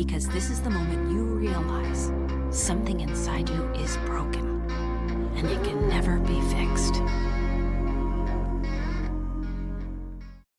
Because this is the moment you realize something inside you is broken and it can never be fixed.